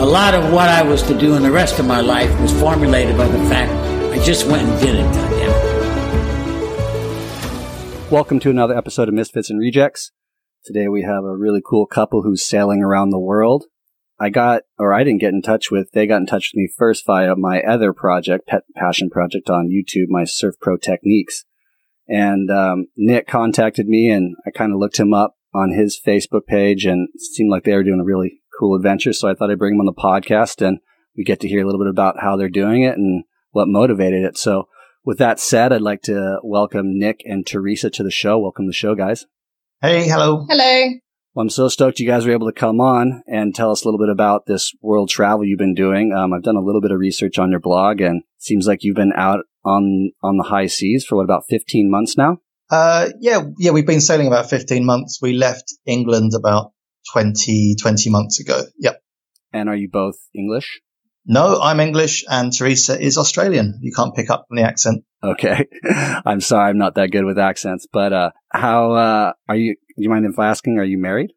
a lot of what I was to do in the rest of my life was formulated by the fact I just went and did it, goddamn. Welcome to another episode of Misfits and Rejects. Today we have a really cool couple who's sailing around the world. I got, or I didn't get in touch with, they got in touch with me first via my other project, Pet Passion Project on YouTube, my Surf Pro Techniques. And um, Nick contacted me and I kind of looked him up on his Facebook page and seemed like they were doing a really cool adventure. So I thought I'd bring them on the podcast and we get to hear a little bit about how they're doing it and what motivated it. So with that said, I'd like to welcome Nick and Teresa to the show. Welcome to the show, guys. Hey, hello. Hello. Well, I'm so stoked you guys were able to come on and tell us a little bit about this world travel you've been doing. Um, I've done a little bit of research on your blog and it seems like you've been out on, on the high seas for what, about 15 months now? Uh, yeah, yeah, we've been sailing about 15 months. We left England about 20, 20 months ago. Yep. And are you both English? No, I'm English and Teresa is Australian. You can't pick up from the accent. Okay. I'm sorry. I'm not that good with accents, but, uh, how, uh, are you, do you mind if I asking, are you married?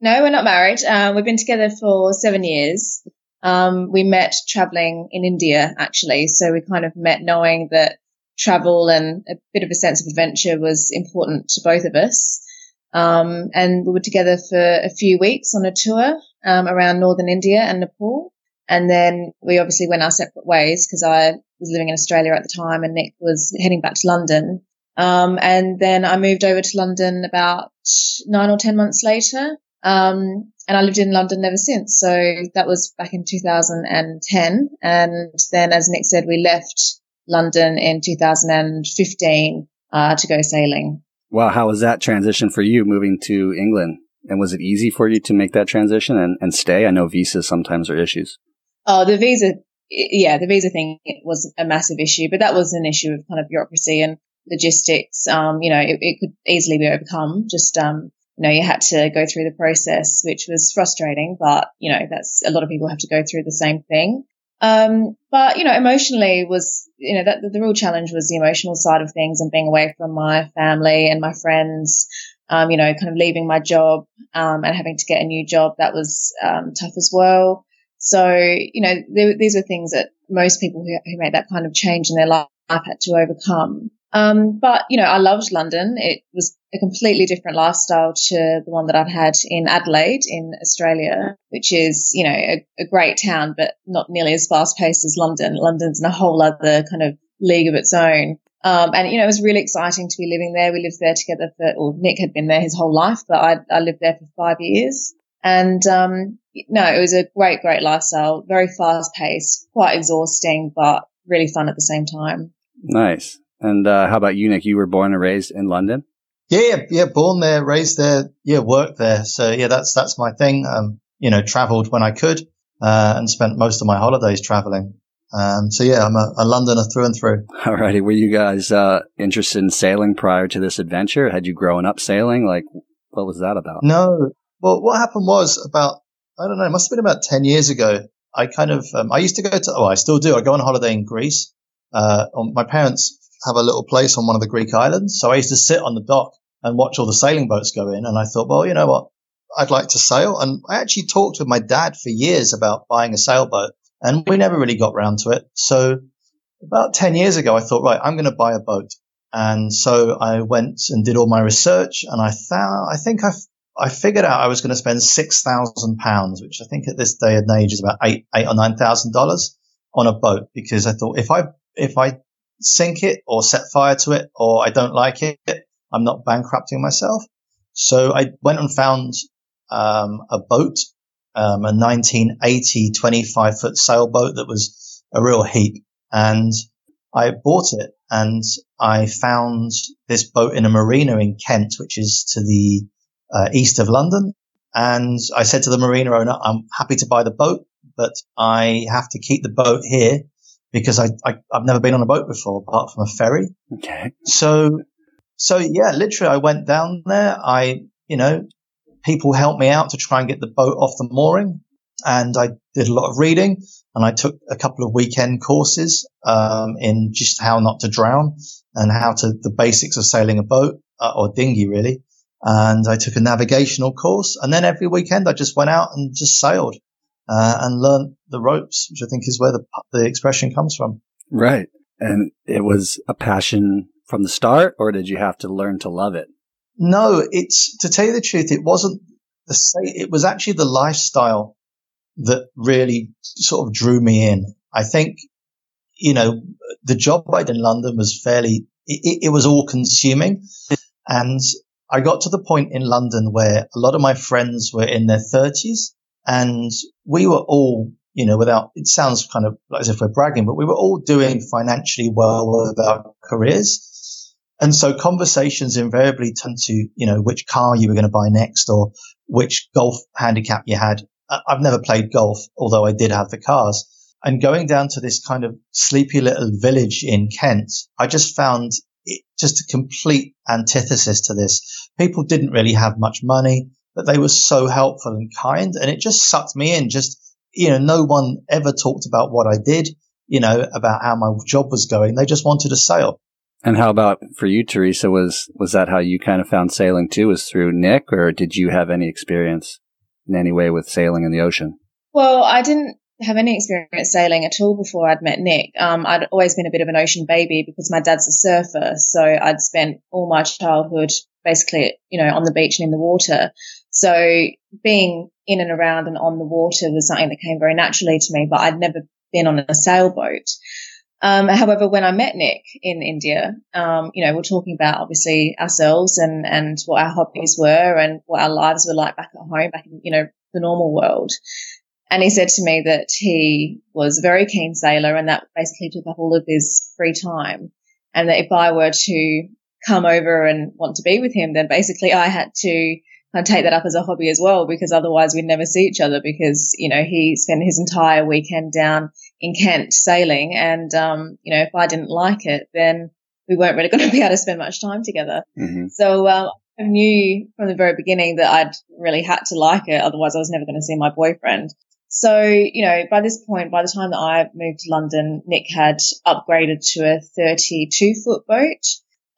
No, we're not married. Um, we've been together for seven years. Um, we met traveling in India, actually. So we kind of met knowing that travel and a bit of a sense of adventure was important to both of us. Um, and we were together for a few weeks on a tour um, around northern India and Nepal. And then we obviously went our separate ways because I was living in Australia at the time and Nick was heading back to London. Um, and then I moved over to London about nine or 10 months later. Um, and I lived in London ever since. So that was back in 2010. And then, as Nick said, we left London in 2015 uh, to go sailing. Wow, how was that transition for you moving to England? And was it easy for you to make that transition and, and stay? I know visas sometimes are issues. Oh, the visa, yeah, the visa thing was a massive issue, but that was an issue of kind of bureaucracy and logistics. Um, you know, it, it could easily be overcome. Just, um, you know, you had to go through the process, which was frustrating, but, you know, that's a lot of people have to go through the same thing. Um, but, you know, emotionally was, you know, that the real challenge was the emotional side of things and being away from my family and my friends, um, you know, kind of leaving my job, um, and having to get a new job. That was, um, tough as well. So, you know, there, these were things that most people who, who made that kind of change in their life had to overcome. Um, but you know, I loved London. It was a completely different lifestyle to the one that I'd had in Adelaide in Australia, which is, you know, a, a great town, but not nearly as fast paced as London. London's in a whole other kind of league of its own. Um, and you know, it was really exciting to be living there. We lived there together for, or Nick had been there his whole life, but I, I lived there for five years. And, um, no, it was a great, great lifestyle, very fast paced, quite exhausting, but really fun at the same time. Nice. And uh, how about you, Nick? You were born and raised in London. Yeah, yeah, yeah, born there, raised there, yeah, worked there. So yeah, that's that's my thing. Um, you know, travelled when I could, uh, and spent most of my holidays travelling. Um, so yeah, I'm a, a, Londoner through and through. Alrighty, were you guys uh, interested in sailing prior to this adventure? Had you grown up sailing? Like, what was that about? No. Well, what happened was about I don't know, it must have been about ten years ago. I kind of um, I used to go to oh I still do. I go on holiday in Greece. Uh, my parents have a little place on one of the Greek islands. So I used to sit on the dock and watch all the sailing boats go in. And I thought, well, you know what? I'd like to sail. And I actually talked with my dad for years about buying a sailboat and we never really got round to it. So about 10 years ago, I thought, right, I'm going to buy a boat. And so I went and did all my research and I found, I think I, I figured out I was going to spend £6,000, which I think at this day and age is about eight, eight or $9,000 on a boat because I thought if I, if I sink it or set fire to it or I don't like it, I'm not bankrupting myself. So I went and found um, a boat, um, a 1980 25 foot sailboat that was a real heap. And I bought it and I found this boat in a marina in Kent, which is to the uh, east of London. And I said to the marina owner, I'm happy to buy the boat, but I have to keep the boat here because I, I have never been on a boat before apart from a ferry. Okay. So so yeah, literally I went down there. I you know people helped me out to try and get the boat off the mooring, and I did a lot of reading and I took a couple of weekend courses um, in just how not to drown and how to the basics of sailing a boat uh, or dinghy really. And I took a navigational course, and then every weekend I just went out and just sailed uh, and learned the ropes, which I think is where the the expression comes from. Right, and it was a passion from the start, or did you have to learn to love it? No, it's to tell you the truth, it wasn't the it was actually the lifestyle that really sort of drew me in. I think, you know, the job I did in London was fairly, it, it was all consuming. and I got to the point in London where a lot of my friends were in their thirties and we were all, you know, without, it sounds kind of like as if we're bragging, but we were all doing financially well with our careers. And so conversations invariably turned to, you know, which car you were going to buy next or which golf handicap you had. I've never played golf, although I did have the cars. And going down to this kind of sleepy little village in Kent, I just found it just a complete antithesis to this. People didn't really have much money, but they were so helpful and kind. And it just sucked me in. Just, you know, no one ever talked about what I did, you know, about how my job was going. They just wanted a sail. And how about for you, Teresa? Was was that how you kind of found sailing too? Was through Nick, or did you have any experience? in any way with sailing in the ocean? Well, I didn't have any experience sailing at all before I'd met Nick. Um, I'd always been a bit of an ocean baby because my dad's a surfer. So I'd spent all my childhood basically, you know, on the beach and in the water. So being in and around and on the water was something that came very naturally to me, but I'd never been on a sailboat. Um, however, when I met Nick in India, um, you know, we're talking about obviously ourselves and, and what our hobbies were and what our lives were like back at home, back in, you know, the normal world. And he said to me that he was a very keen sailor and that basically took up all of his free time. And that if I were to come over and want to be with him, then basically I had to of take that up as a hobby as well, because otherwise we'd never see each other because, you know, he spent his entire weekend down in Kent sailing. And, um, you know, if I didn't like it, then we weren't really going to be able to spend much time together. Mm-hmm. So, um, I knew from the very beginning that I'd really had to like it. Otherwise I was never going to see my boyfriend. So, you know, by this point, by the time that I moved to London, Nick had upgraded to a 32 foot boat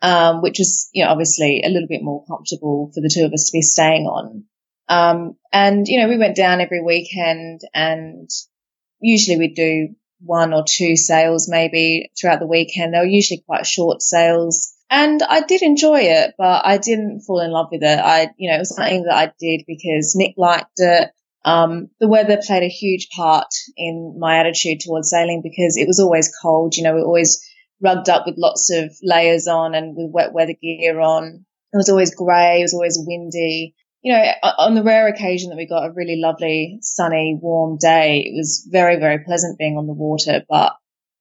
um, which was, you know, obviously a little bit more comfortable for the two of us to be staying on. Um, and, you know, we went down every weekend and usually we'd do one or two sails maybe throughout the weekend. They were usually quite short sails. And I did enjoy it, but I didn't fall in love with it. I, you know, it was something that I did because Nick liked it. Um, the weather played a huge part in my attitude towards sailing because it was always cold. You know, we always rugged up with lots of layers on and with wet weather gear on. It was always grey. It was always windy. You know, on the rare occasion that we got a really lovely, sunny, warm day, it was very, very pleasant being on the water. But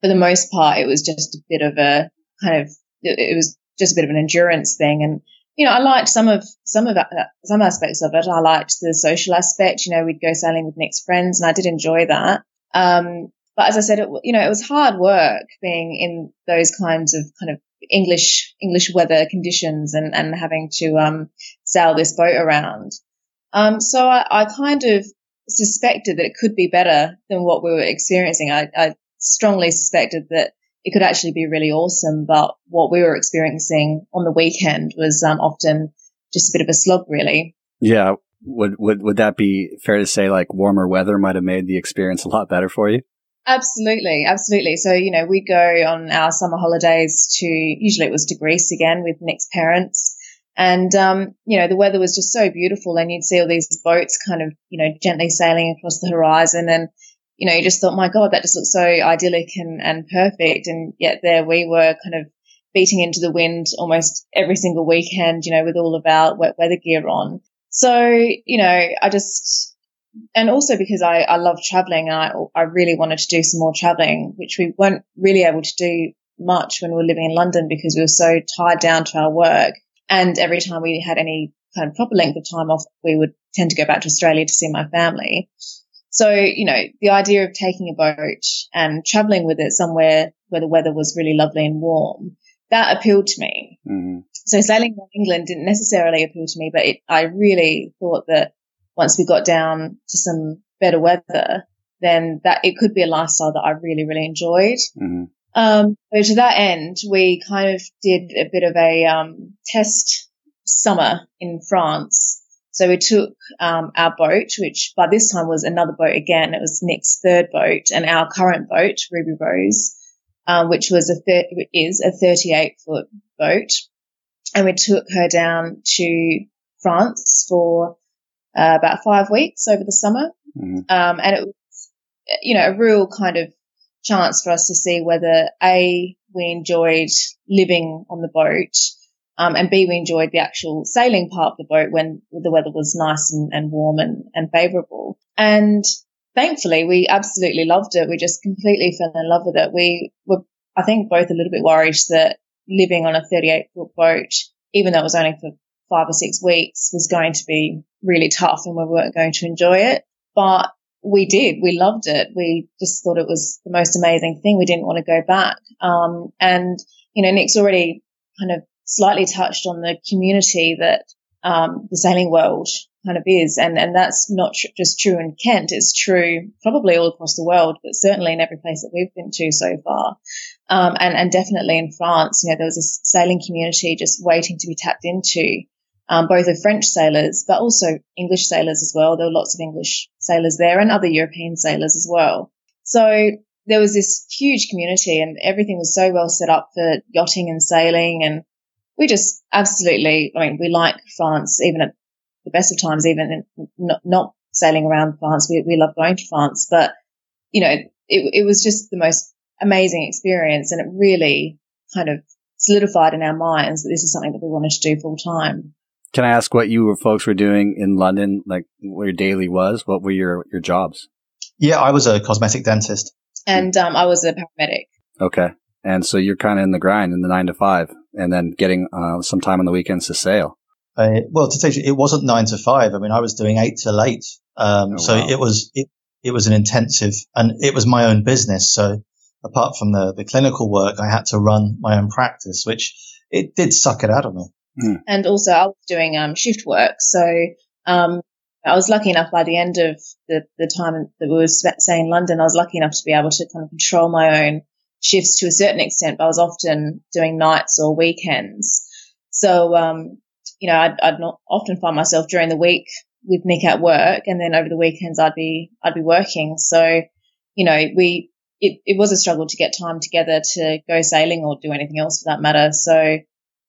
for the most part, it was just a bit of a kind of, it was just a bit of an endurance thing. And, you know, I liked some of, some of, some aspects of it. I liked the social aspect. You know, we'd go sailing with Nick's friends and I did enjoy that. Um, but as I said, it, you know, it was hard work being in those kinds of kind of English, English weather conditions and, and having to, um, sail this boat around. Um, so I, I kind of suspected that it could be better than what we were experiencing. I, I strongly suspected that it could actually be really awesome, but what we were experiencing on the weekend was um, often just a bit of a slog, really. Yeah. Would, would, would that be fair to say like warmer weather might have made the experience a lot better for you? Absolutely, absolutely. So, you know, we go on our summer holidays to, usually it was to Greece again with Nick's parents. And, um, you know, the weather was just so beautiful and you'd see all these boats kind of, you know, gently sailing across the horizon. And, you know, you just thought, my God, that just looks so idyllic and, and perfect. And yet there we were kind of beating into the wind almost every single weekend, you know, with all of our wet weather gear on. So, you know, I just, and also because I, I love traveling and I, I really wanted to do some more traveling, which we weren't really able to do much when we were living in London because we were so tied down to our work. And every time we had any kind of proper length of time off, we would tend to go back to Australia to see my family. So, you know, the idea of taking a boat and traveling with it somewhere where the weather was really lovely and warm, that appealed to me. hmm So sailing around England didn't necessarily appeal to me, but it, I really thought that once we got down to some better weather, then that it could be a lifestyle that I really, really enjoyed. hmm Um, so to that end, we kind of did a bit of a um, test summer in France. So we took um, our boat, which by this time was another boat again. It was Nick's third boat, and our current boat, Ruby Rose, um, which was a thir- is a 38 foot boat, and we took her down to France for uh, about five weeks over the summer. hmm Um, and it was, you know, a real kind of chance for us to see whether A, we enjoyed living on the boat, um, and B, we enjoyed the actual sailing part of the boat when the weather was nice and, and warm and, and favorable. And thankfully, we absolutely loved it. We just completely fell in love with it. We were, I think, both a little bit worried that living on a 38 foot boat, even though it was only for five or six weeks, was going to be really tough and we weren't going to enjoy it. But we did. We loved it. We just thought it was the most amazing thing. We didn't want to go back. Um, and, you know, Nick's already kind of slightly touched on the community that, um, the sailing world kind of is. And, and that's not tr- just true in Kent. It's true probably all across the world, but certainly in every place that we've been to so far. Um, and, and definitely in France, you know, there was a sailing community just waiting to be tapped into um, both of French sailors, but also English sailors as well. There were lots of English sailors there and other European sailors as well. So there was this huge community and everything was so well set up for yachting and sailing. And we just absolutely, I mean, we like France, even at the best of times, even not, not sailing around France. We, we love going to France, but you know, it, it was just the most amazing experience. And it really kind of solidified in our minds that this is something that we wanted to do full time. Can I ask what you folks were doing in London? Like what your daily was? What were your your jobs? Yeah, I was a cosmetic dentist. And um, I was a paramedic. Okay, and so you're kind of in the grind in the nine to five, and then getting uh, some time on the weekends to sail. Uh, well, to tell you, it wasn't nine to five. I mean, I was doing eight till eight. Um, Oh, so wow. it was, it, it was an intensive and it was my own business. So apart from the, the clinical work, I had to run my own practice, which it did suck it out of me. And also I was doing um, shift work. So um, I was lucky enough by the end of the, the time that we were staying in London, I was lucky enough to be able to kind of control my own shifts to a certain extent, but I was often doing nights or weekends. So, um, you know, I'd, I'd often find myself during the week with Nick at work and then over the weekends I'd be, I'd be working. So, you know, we, it, it was a struggle to get time together to go sailing or do anything else for that matter. So,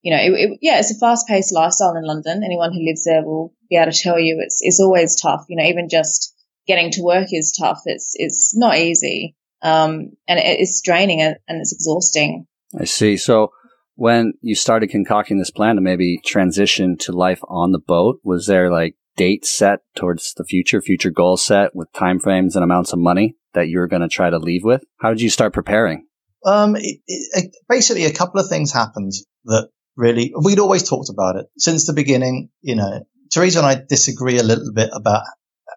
you know, it, it, yeah, it's a fast paced lifestyle in London. Anyone who lives there will be able to tell you it's, it's always tough. You know, even just getting to work is tough. It's, it's not easy. Um, and it, it's draining and, and it's exhausting. I see. So when you started concocting this plan to maybe transition to life on the boat, was there like date set towards the future, future goals set with timeframes and amounts of money that you were going to try to leave with? How did you start preparing? Um, it, it, basically a couple of things happened that really, we'd always talked about it since the beginning. You know, Teresa and I disagree a little bit about,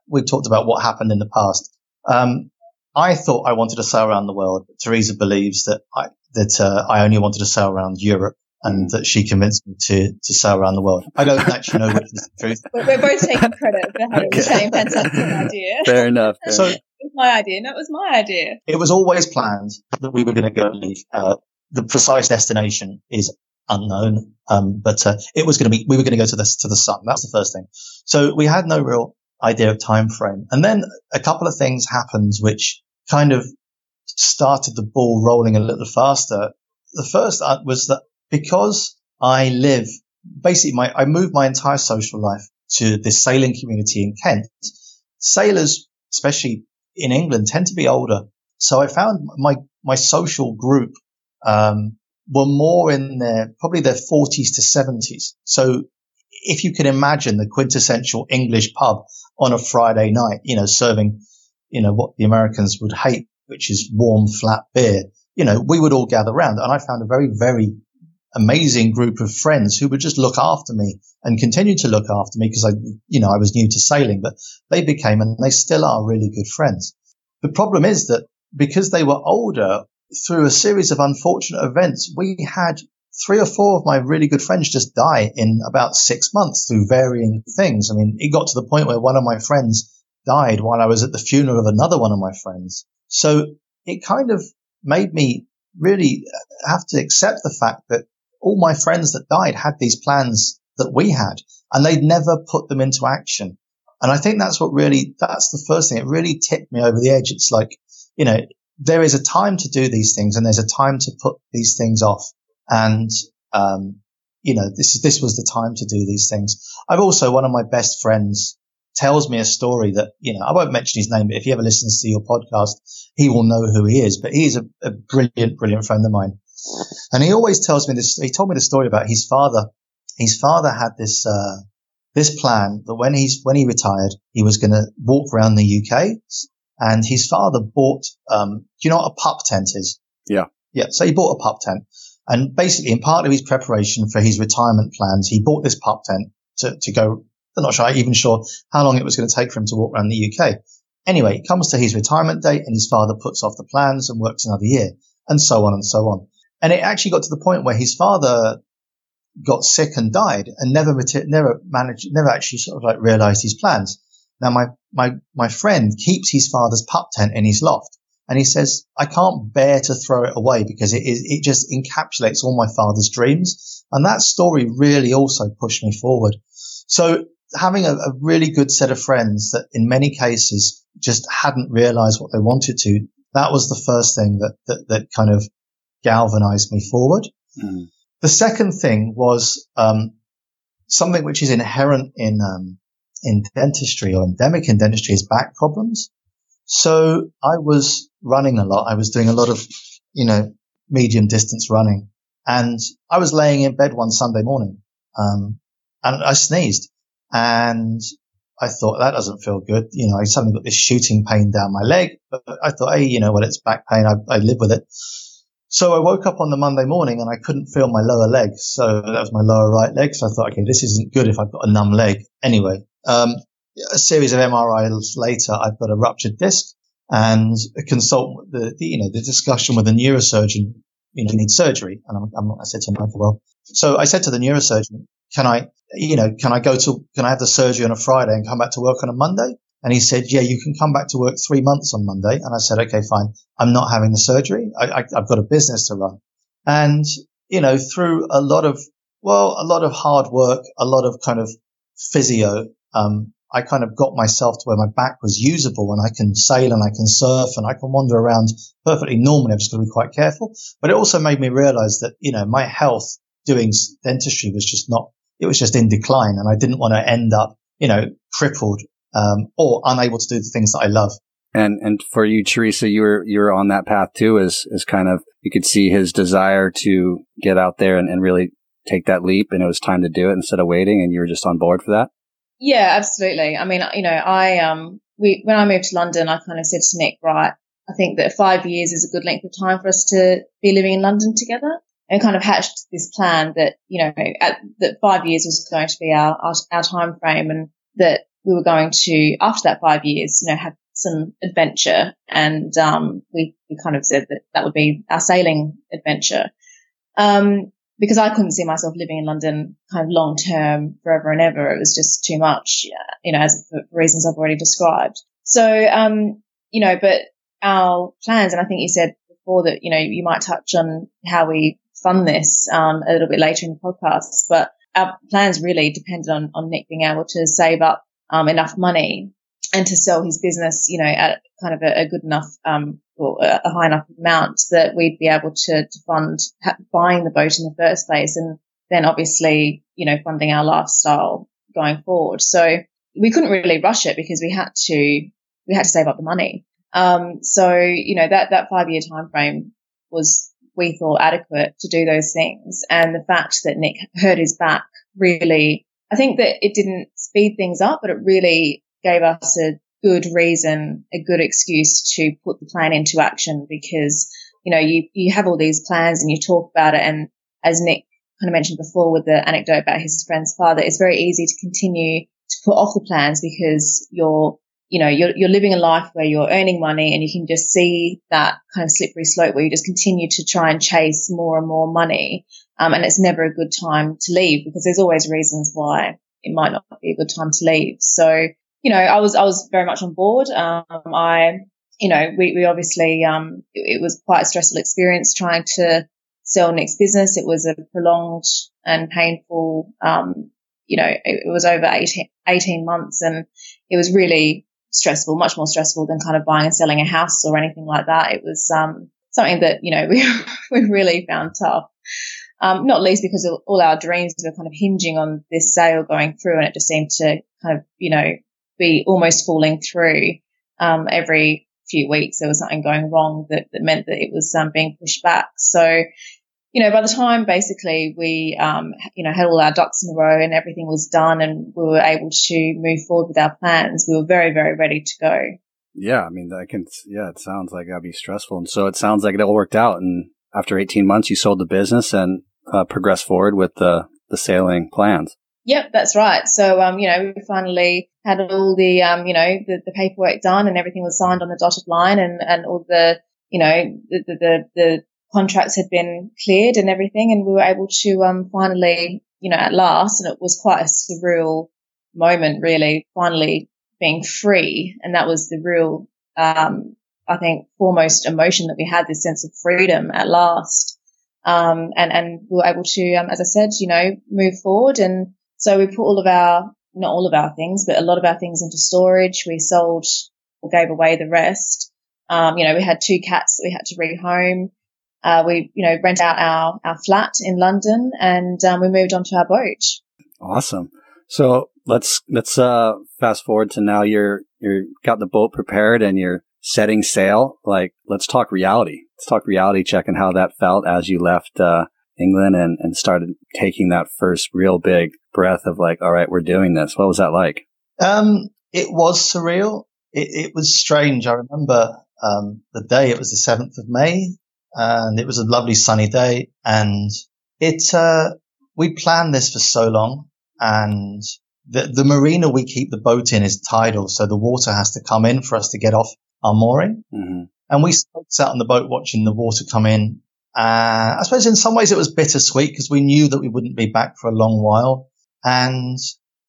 we've talked about what happened in the past. Um, I thought I wanted to sail around the world. But Teresa believes that I, that, uh, I only wanted to sail around Europe and that she convinced me to, to sail around the world. I don't actually know which is the truth. We're, we're both taking credit for having Okay. the same fantastic idea. Fair enough. fair So enough. It was my idea. No, it was my idea. it was always planned that we were going to go and leave. Uh, the precise destination is unknown, um, but uh, it was going to be we were going to go to the to the sun. That's the first thing. So we had no real idea of time frame, and then a couple of things happened which kind of started the ball rolling a little faster. The first uh, was that because I live basically my I moved my entire social life to this sailing community in Kent. Sailors, especially in England, tend to be older. So I found my, my social group, um, were more in their, probably their forties to seventies. So if you can imagine the quintessential English pub on a Friday night, you know, serving, you know, what the Americans would hate, which is warm, flat beer, you know, we would all gather around and I found a very, very amazing group of friends who would just look after me and continue to look after me because I, you know, I was new to sailing, but they became and they still are really good friends. The problem is that because they were older through a series of unfortunate events, we had three or four of my really good friends just die in about six months through varying things. I mean, it got to the point where one of my friends died while I was at the funeral of another one of my friends. So it kind of made me really have to accept the fact that all my friends that died had these plans that we had and they'd never put them into action. And I think that's what really, that's the first thing. It really tipped me over the edge. It's like, you know, there is a time to do these things and there's a time to put these things off. And, um, you know, this, is this was the time to do these things. I've also, one of my best friends tells me a story that, you know, I won't mention his name, but if he ever listens to your podcast, he will know who he is. But he's a, a brilliant, brilliant friend of mine. And he always tells me this, he told me the story about his father. His father had this, uh, this plan that when he's, when he retired, he was going to walk around the UK and his father bought, um, do you know what a pup tent is? Yeah. Yeah. So he bought a pup tent and basically in part of his preparation for his retirement plans, he bought this pup tent to, to go I'm not sure, I even sure how long it was going to take for him to walk around the UK. Anyway, it comes to his retirement date and his father puts off the plans and works another year and so on and so on. And it actually got to the point where his father got sick and died and never, never managed, never actually sort of like realized his plans. Now my, my, my friend keeps his father's pup tent in his loft and he says, I can't bear to throw it away because it is, it just encapsulates all my father's dreams. And that story really also pushed me forward. So having a, a, really good set of friends that in many cases just hadn't realized what they wanted to, that was the first thing that, that, that kind of galvanized me forward. Mm. The second thing was, um, something which is inherent in, um, in dentistry or endemic in dentistry is back problems. So I was running a lot. I was doing a lot of, you know, medium distance running and I was laying in bed one Sunday morning. Um, and I sneezed and I thought that doesn't feel good. You know, I suddenly got this shooting pain down my leg, but I thought, hey, you know what? It's back pain. I, I live with it. So I woke up on the Monday morning and I couldn't feel my lower leg. So that was my lower right leg. So I thought, okay, this isn't good if I've got a numb leg. Anyway, um, a series of MRIs later, I've got a ruptured disc and a consult the, the, you know, the discussion with a neurosurgeon, you know, need surgery. And I'm, I'm, I said to him, well, so I said to the neurosurgeon, can I, you know, can I go to, can I have the surgery on a Friday and come back to work on a Monday? And he said, yeah, you can come back to work three months on Monday. And I said, okay, fine. I'm not having the surgery. I, have got a business to run. And, you know, through a lot of, well, a lot of hard work, a lot of kind of physio, um, I kind of got myself to where my back was usable and I can sail and I can surf and I can wander around perfectly normally. I've just got to be quite careful. But it also made me realize that, you know, my health doing dentistry was just not it was just in decline and I didn't want to end up, you know, crippled, um, or unable to do the things that I love. And, and for you, Teresa, you were, you were on that path too, as, as kind of, you could see his desire to get out there and, and really take that leap and it was time to do it instead of waiting and you were just on board for that? Yeah, absolutely. I mean, you know, I, um, we, when I moved to London, I kind of said to Nick, right, I think that five years is a good length of time for us to be living in London together and kind of hatched this plan that, you know, at, that five years was going to be our, our, our time frame and that we were going to, after that five years, you know, have some adventure. And, um, we, we kind of said that that would be our sailing adventure. Um, because I couldn't see myself living in London kind of long term forever and ever. It was just too much, you know, as for reasons I've already described. So, um, you know, but our plans, and I think you said before that, you know, you might touch on how we fund this um, a little bit later in the podcast. But our plans really depended on, on Nick being able to save up um, enough money and to sell his business, you know, at kind of a, a good enough um, a high enough amount that we'd be able to, to fund buying the boat in the first place, and then obviously, you know, funding our lifestyle going forward. So we couldn't really rush it because we had to we had to save up the money. Um, so you know that that five year time frame was we thought adequate to do those things. And the fact that Nick hurt his back really, I think that it didn't speed things up, but it really gave us a good reason, a good excuse to put the plan into action because, you know, you, you have all these plans and you talk about it. And as Nick kind of mentioned before with the anecdote about his friend's father, it's very easy to continue to put off the plans because you're, you know, you're, you're living a life where you're earning money and you can just see that kind of slippery slope where you just continue to try and chase more and more money. Um, and it's never a good time to leave because there's always reasons why it might not be a good time to leave. So, you know, I was, I was very much on board. Um, I, you know, we, we obviously, um, it, it was quite a stressful experience trying to sell Nick's business. It was a prolonged and painful, um, you know, it, it was over 18, 18, months and it was really stressful, much more stressful than kind of buying and selling a house or anything like that. It was, um, something that, you know, we, we really found tough. Um, not least because all our dreams were kind of hinging on this sale going through and it just seemed to kind of, you know, be almost falling through, um, every few weeks. There was something going wrong that, that meant that it was, um, being pushed back. So, you know, by the time basically we, um, you know, had all our ducks in a row and everything was done and we were able to move forward with our plans, we were very, very ready to go. Yeah. I mean, I can, yeah, it sounds like that'd be stressful. And so it sounds like it all worked out. And after 18 months, you sold the business and uh, progressed forward with the, the sailing plans. Yep, that's right. So, um, you know, we finally had all the, um, you know, the, the paperwork done and everything was signed on the dotted line and, and all the, you know, the, the, the, the contracts had been cleared and everything. And we were able to, um, finally, you know, at last, and it was quite a surreal moment, really, finally being free. And that was the real, um, I think foremost emotion that we had this sense of freedom at last. Um, and, and we were able to, um, as I said, you know, move forward. And so we put all of our, not all of our things, but a lot of our things into storage. We sold or gave away the rest. Um, you know, we had two cats that we had to rehome. Uh, we, you know, rent out our, our flat in London and, um, we moved onto our boat. Awesome. So let's, let's, uh, fast forward to now you're, you're got the boat prepared and you're setting sail. Like, let's talk reality. Let's talk reality check and how that felt as you left, uh, England and, and started taking that first real big breath of like, all right, we're doing this. What was that like? Um, it was surreal. It, it was strange. I remember, um, the day, it was the 7th of May and it was a lovely sunny day and it, uh, we planned this for so long and the, the marina we keep the boat in is tidal. So the water has to come in for us to get off our mooring. Mm-hmm. And we sat on the boat watching the water come in. Uh, I suppose in some ways it was bittersweet because we knew that we wouldn't be back for a long while. And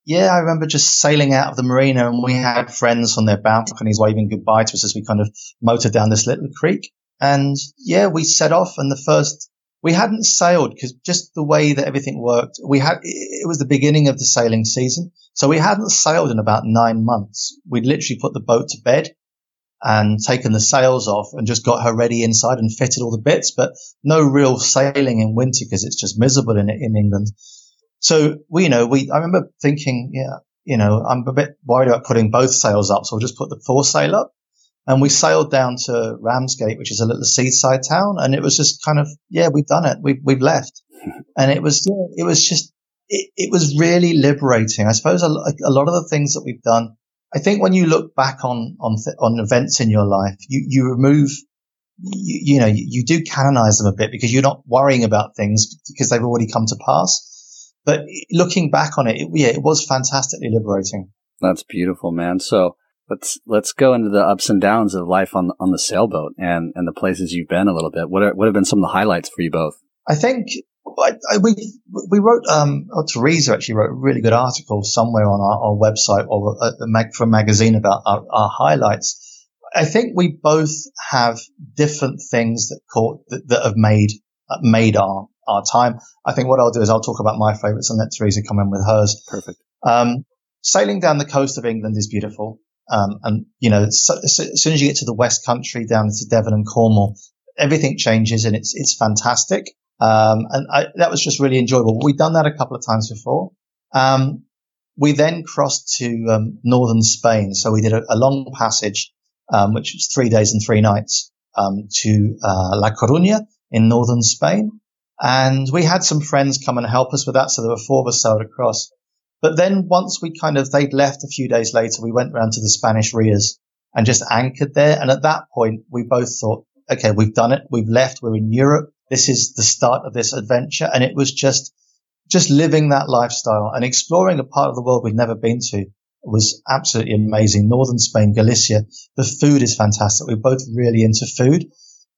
yeah, I remember just sailing out of the marina and we had friends on their balconies waving goodbye to us as we kind of motored down this little creek. And yeah, we set off and the first, we hadn't sailed because just the way that everything worked, we had, it was the beginning of the sailing season. So we hadn't sailed in about nine months. We'd literally put the boat to bed and taken the sails off and just got her ready inside and fitted all the bits, but no real sailing in winter because it's just miserable in in England. So we, you know, we, I remember thinking, yeah, you know, I'm a bit worried about putting both sails up. So I'll just put the foresail up. And we sailed down to Ramsgate, which is a little seaside town. And it was just kind of, yeah, we've done it. We've, we've left. and it was, it was just, it, it was really liberating. I suppose a, a lot of the things that we've done I think when you look back on on th- on events in your life, you you remove you, you know you, you, do canonize them a bit because you're not worrying about things because they've already come to pass. But looking back on it, it yeah, it was fantastically liberating. That's beautiful, man. So let's let's go into the ups and downs of life on on the sailboat and and the places you've been a little bit. What are, what have been some of the highlights for you both? I think I, I, we we wrote um or Teresa actually wrote a really good article somewhere on our, our website or a, a mag, for a magazine about our, our, highlights. I think we both have different things that caught that, that have made uh, made our our time. I think what I'll do is I'll talk about my favourites and let Teresa come in with hers. Perfect. Um, sailing down the coast of England is beautiful. Um, and you know, so, so, as soon as you get to the West Country down into Devon and Cornwall, everything changes and it's it's fantastic. Um, and I, that was just really enjoyable. We'd done that a couple of times before. Um, we then crossed to um, northern Spain. So we did a, a long passage, um, which was three days and three nights, um, to uh, La Coruña in northern Spain. And we had some friends come and help us with that. So there were four of us sailed across. But then once we kind of, they'd left a few days later, we went round to the Spanish Rias and just anchored there. And at that point, we both thought, okay, we've done it. We've left. We're in Europe this is the start of this adventure. And it was just just living that lifestyle and exploring a part of the world we'd never been to was absolutely amazing. Northern Spain, Galicia, the food is fantastic. We're both really into food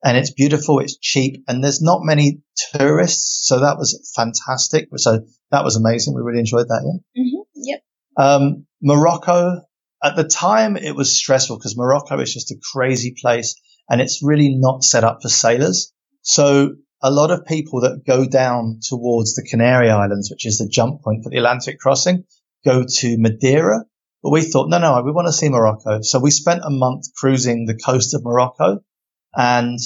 and it's beautiful. It's cheap and there's not many tourists. So that was fantastic. So that was amazing. We really enjoyed that. Yeah. Mm-hmm. Yep. Um, Morocco at the time it was stressful because Morocco is just a crazy place and it's really not set up for sailors. So a lot of people that go down towards the Canary Islands, which is the jump point for the Atlantic crossing, go to Madeira. But we thought, no, no, we want to see Morocco. So we spent a month cruising the coast of Morocco and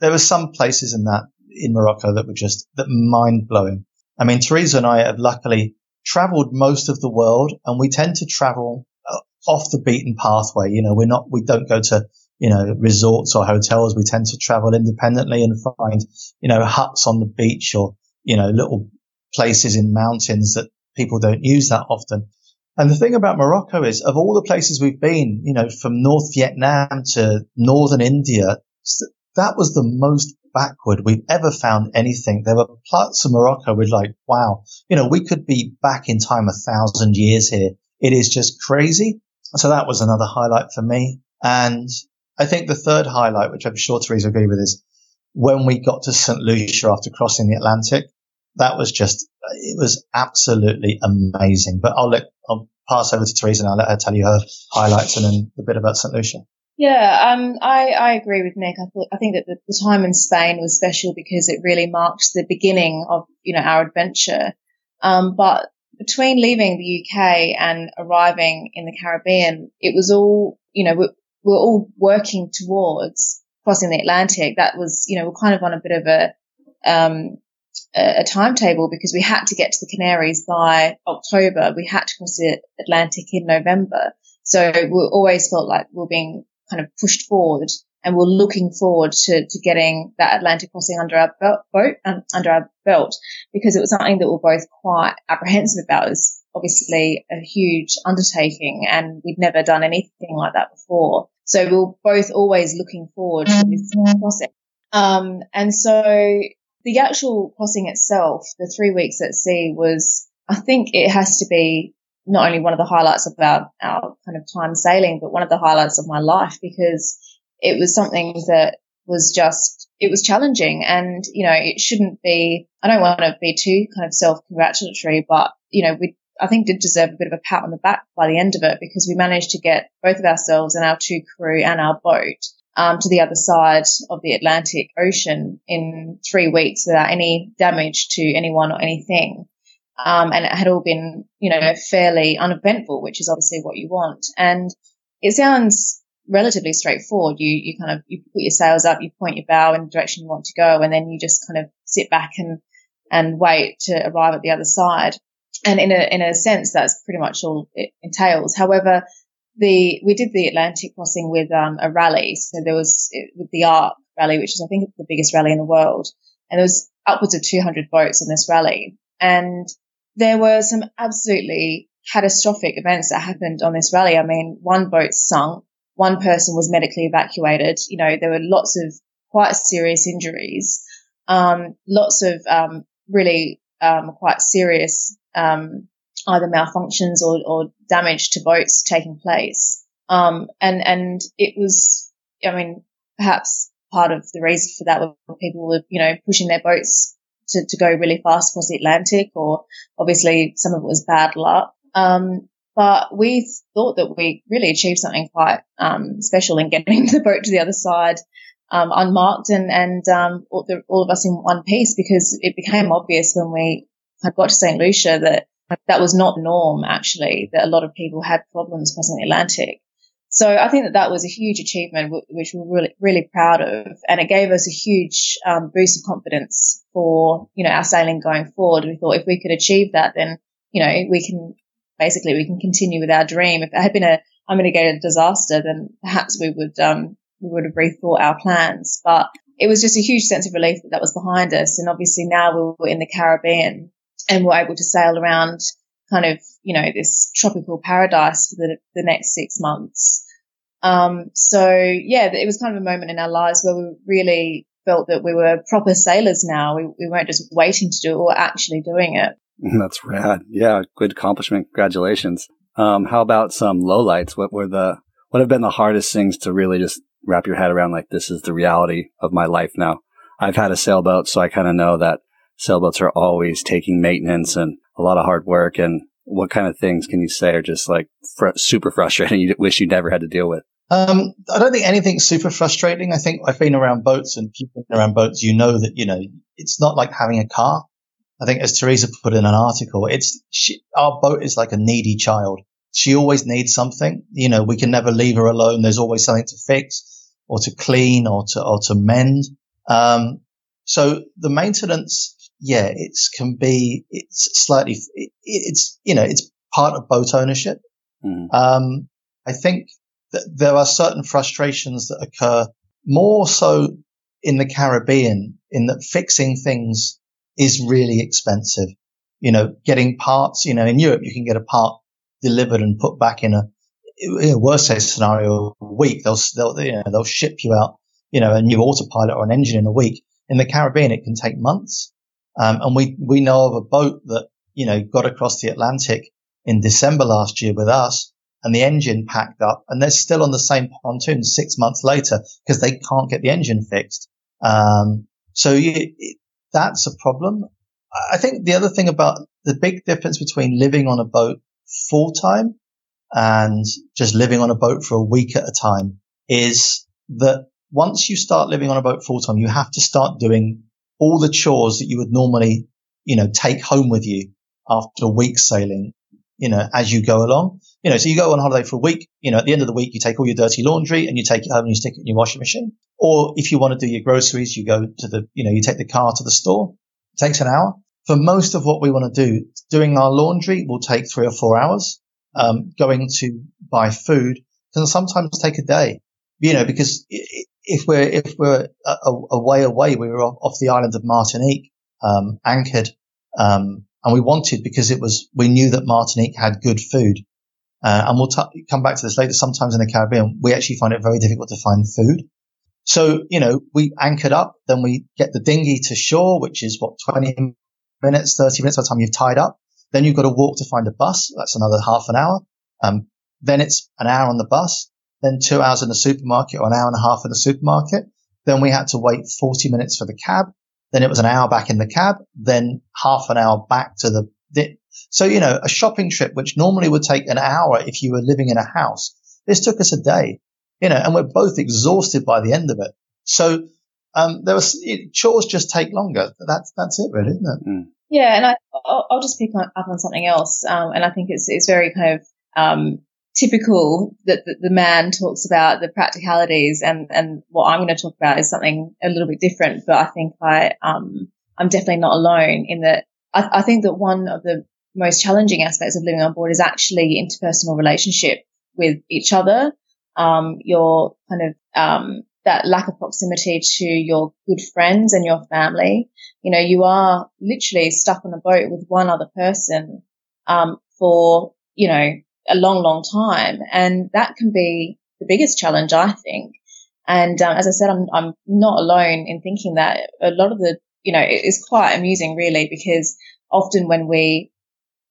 there were some places in that, in Morocco that were just that mind blowing. I mean, Teresa and I have luckily traveled most of the world and we tend to travel uh, off the beaten pathway. You know, we're not, we don't go to, you know, resorts or hotels. We tend to travel independently and find, you know, huts on the beach or, you know, little places in mountains that people don't use that often. And the thing about Morocco is of all the places we've been, you know, from North Vietnam to Northern India, that was the most backward we've ever found anything. There were parts of Morocco with like, wow, you know, we could be back in time a thousand years here. It is just crazy. So that was another highlight for me. And I think the third highlight, which I'm sure Teresa agree with, is when we got to St. Lucia after crossing the Atlantic. That was just, it was absolutely amazing. But I'll let, I'll pass over to Teresa and I'll let her tell you her highlights and then a bit about St. Lucia. Yeah, um, I, I agree with Nick. I thought, I think that the, the, time in Spain was special because it really marked the beginning of, you know, our adventure. Um, but between leaving the UK and arriving in the Caribbean, it was all, you know, were all working towards crossing the Atlantic. That was, you know, we're kind of on a bit of a, um, a, timetable because we had to get to the Canaries by October. We had to cross the Atlantic in November. So we always felt like we we're being kind of pushed forward and we're looking forward to, to getting that Atlantic crossing under our belt, boat, um, under our belt because it was something that we're both quite apprehensive about. It was obviously a huge undertaking and we'd never done anything like that before. So we're both always looking forward to this crossing. Um, and so the actual crossing itself, the three weeks at sea was, I think it has to be not only one of the highlights of our, our kind of time sailing, but one of the highlights of my life because it was something that was just, it was challenging and, you know, it shouldn't be, I don't want to be too kind of self-congratulatory, but, you know, we, I think did deserve a bit of a pat on the back by the end of it because we managed to get both of ourselves and our two crew and our boat um, to the other side of the Atlantic Ocean in three weeks without any damage to anyone or anything. Um, and it had all been, you know, fairly uneventful, which is obviously what you want. And it sounds relatively straightforward. You, you kind of, you put your sails up, you point your bow in the direction you want to go, and then you just kind of sit back and, and wait to arrive at the other side. And in a, in a sense, that's pretty much all it entails. However, the, we did the Atlantic crossing with, um, a rally. So there was with the ARC rally, which is, I think, the biggest rally in the world. And there was upwards of 200 boats on this rally. And there were some absolutely catastrophic events that happened on this rally. I mean, one boat sunk, one person was medically evacuated. You know, there were lots of quite serious injuries, um, lots of um, really um, quite serious um, either malfunctions or, or, damage to boats taking place. Um, and and it was, I mean, perhaps part of the reason for that were people were, you know, pushing their boats to, to go really fast across the Atlantic, or obviously some of it was bad luck. Um, but we thought that we really achieved something quite um, special in getting the boat to the other side um, unmarked and and um, all, the, all, of us in one piece because it became obvious when we got to St Lucia that that was not norm actually that a lot of people had problems crossing the Atlantic so I think that that was a huge achievement, which we're really, really proud of. And it gave us a huge um, boost of confidence for, you know, our sailing going forward. We thought if we could achieve that, then, you know, we can basically, we can continue with our dream. If it had been a, I'm going to a unmitigated disaster, then perhaps we would, um, we would have rethought our plans. But it was just a huge sense of relief that that was behind us. And obviously now we were in the Caribbean and we're able to sail around kind of, you know, this tropical paradise for the, the next six months. Um, so yeah, it was kind of a moment in our lives where we really felt that we were proper sailors now. We, we weren't just waiting to do it or actually doing it. That's rad. Yeah, good accomplishment. Congratulations. Um, how about some lowlights? What were the what have been the hardest things to really just wrap your head around? Like this is the reality of my life now. I've had a sailboat, so I kind of know that sailboats are always taking maintenance and a lot of hard work. And what kind of things can you say are just like fr- super frustrating? You wish you never had to deal with. Um, I don't think anything's super frustrating. I think I've been around boats and people around boats. You know that you know it's not like having a car. I think as Teresa put in an article, it's she, our boat is like a needy child. She always needs something. You know, we can never leave her alone. There's always something to fix or to clean or to or to mend. Um, so the maintenance, yeah, it can be it's slightly it, it's you know it's part of boat ownership. Mm. Um, I think that there are certain frustrations that occur more so in the Caribbean in that fixing things is really expensive. You know, getting parts, you know, in Europe, you can get a part delivered and put back in a, worst case scenario, a week. They'll, they'll, you know, they'll ship you out, you know, a new autopilot or an engine in a week. In the Caribbean, it can take months. Um, and we, we know of a boat that, you know, got across the Atlantic in December last year with us and the engine packed up and they're still on the same pontoon six months later because they can't get the engine fixed. Um, so you, that's a problem. I think the other thing about the big difference between living on a boat full time and just living on a boat for a week at a time is that once you start living on a boat full time, you have to start doing all the chores that you would normally, you know, take home with you after a week sailing, you know, as you go along. You know, so you go on holiday for a week, you know, at the end of the week, you take all your dirty laundry and you take it home and you stick it in your washing machine. Or if you want to do your groceries, you go to the, you know, you take the car to the store. It takes an hour. For most of what we want to do, doing our laundry will take three or four hours. Um, going to buy food can sometimes take a day, you know, because if we're, if we're a, a way away, we were off, the island of Martinique, um, anchored, um, and we wanted because it was, we knew that Martinique had good food. Uh, and we'll t- come back to this later. Sometimes in the Caribbean, we actually find it very difficult to find food. So, you know, we anchored up, then we get the dinghy to shore, which is what, 20 minutes, 30 minutes by the time you've tied up. Then you've got to walk to find a bus. That's another half an hour. Um, then it's an hour on the bus, then two hours in the supermarket or an hour and a half in the supermarket. Then we had to wait 40 minutes for the cab. Then it was an hour back in the cab, then half an hour back to the, the so, you know, a shopping trip, which normally would take an hour if you were living in a house, this took us a day you know, and we're both exhausted by the end of it. So, um, there was it, chores just take longer. That's that's it, really, isn't it? Mm. Yeah, and I, I'll, I'll just pick on, up on something else, um, and I think it's it's very kind of um, typical that the, man talks about the practicalities, and and what I'm going to talk about is something a little bit different. But I think I um, I'm definitely not alone in that. I, I think that one of the most challenging aspects of living on board is actually interpersonal relationship with each other um, your kind of um, that lack of proximity to your good friends and your family. You know, you are literally stuck on a boat with one other person um, for you know a long, long time, and that can be the biggest challenge, I think. And um, as I said, I'm I'm not alone in thinking that a lot of the you know it is quite amusing, really, because often when we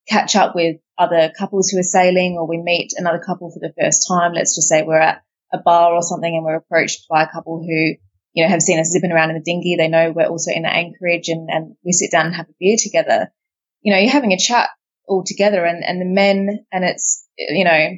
catch up with other couples who are sailing or we meet another couple for the first time. Let's just say we're at a bar or something and we're approached by a couple who, you know, have seen us zipping around in the dinghy. They know we're also in the anchorage and, and we sit down and have a beer together. You know, you're having a chat all together and, and the men and it's, you know,